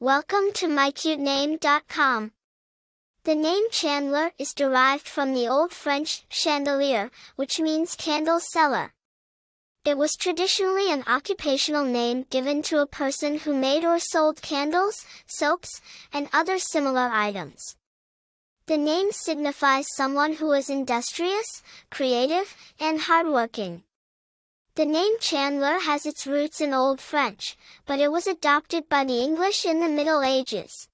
Welcome to mycutename.com. The name Chandler is derived from the Old French chandelier, which means candle seller. It was traditionally an occupational name given to a person who made or sold candles, soaps, and other similar items. The name signifies someone who is industrious, creative, and hardworking. The name Chandler has its roots in Old French, but it was adopted by the English in the Middle Ages.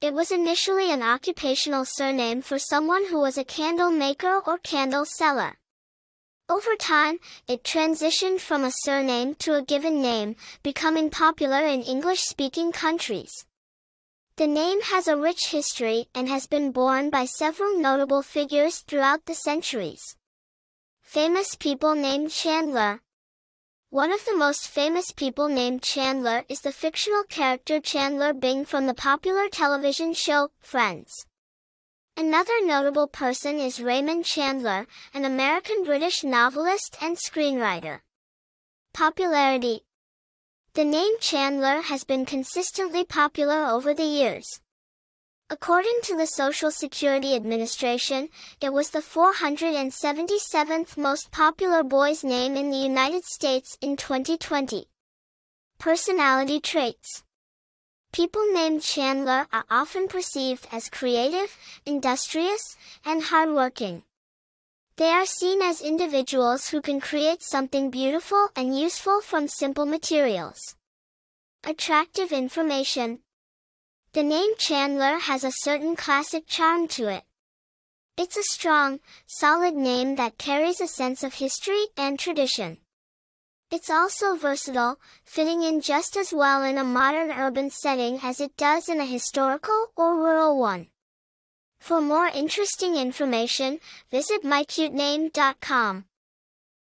It was initially an occupational surname for someone who was a candle maker or candle seller. Over time, it transitioned from a surname to a given name, becoming popular in English-speaking countries. The name has a rich history and has been borne by several notable figures throughout the centuries. Famous people named Chandler. One of the most famous people named Chandler is the fictional character Chandler Bing from the popular television show, Friends. Another notable person is Raymond Chandler, an American-British novelist and screenwriter. Popularity The name Chandler has been consistently popular over the years. According to the Social Security Administration, it was the 477th most popular boy's name in the United States in 2020. Personality traits. People named Chandler are often perceived as creative, industrious, and hardworking. They are seen as individuals who can create something beautiful and useful from simple materials. Attractive information. The name Chandler has a certain classic charm to it. It's a strong, solid name that carries a sense of history and tradition. It's also versatile, fitting in just as well in a modern urban setting as it does in a historical or rural one. For more interesting information, visit mycutename.com.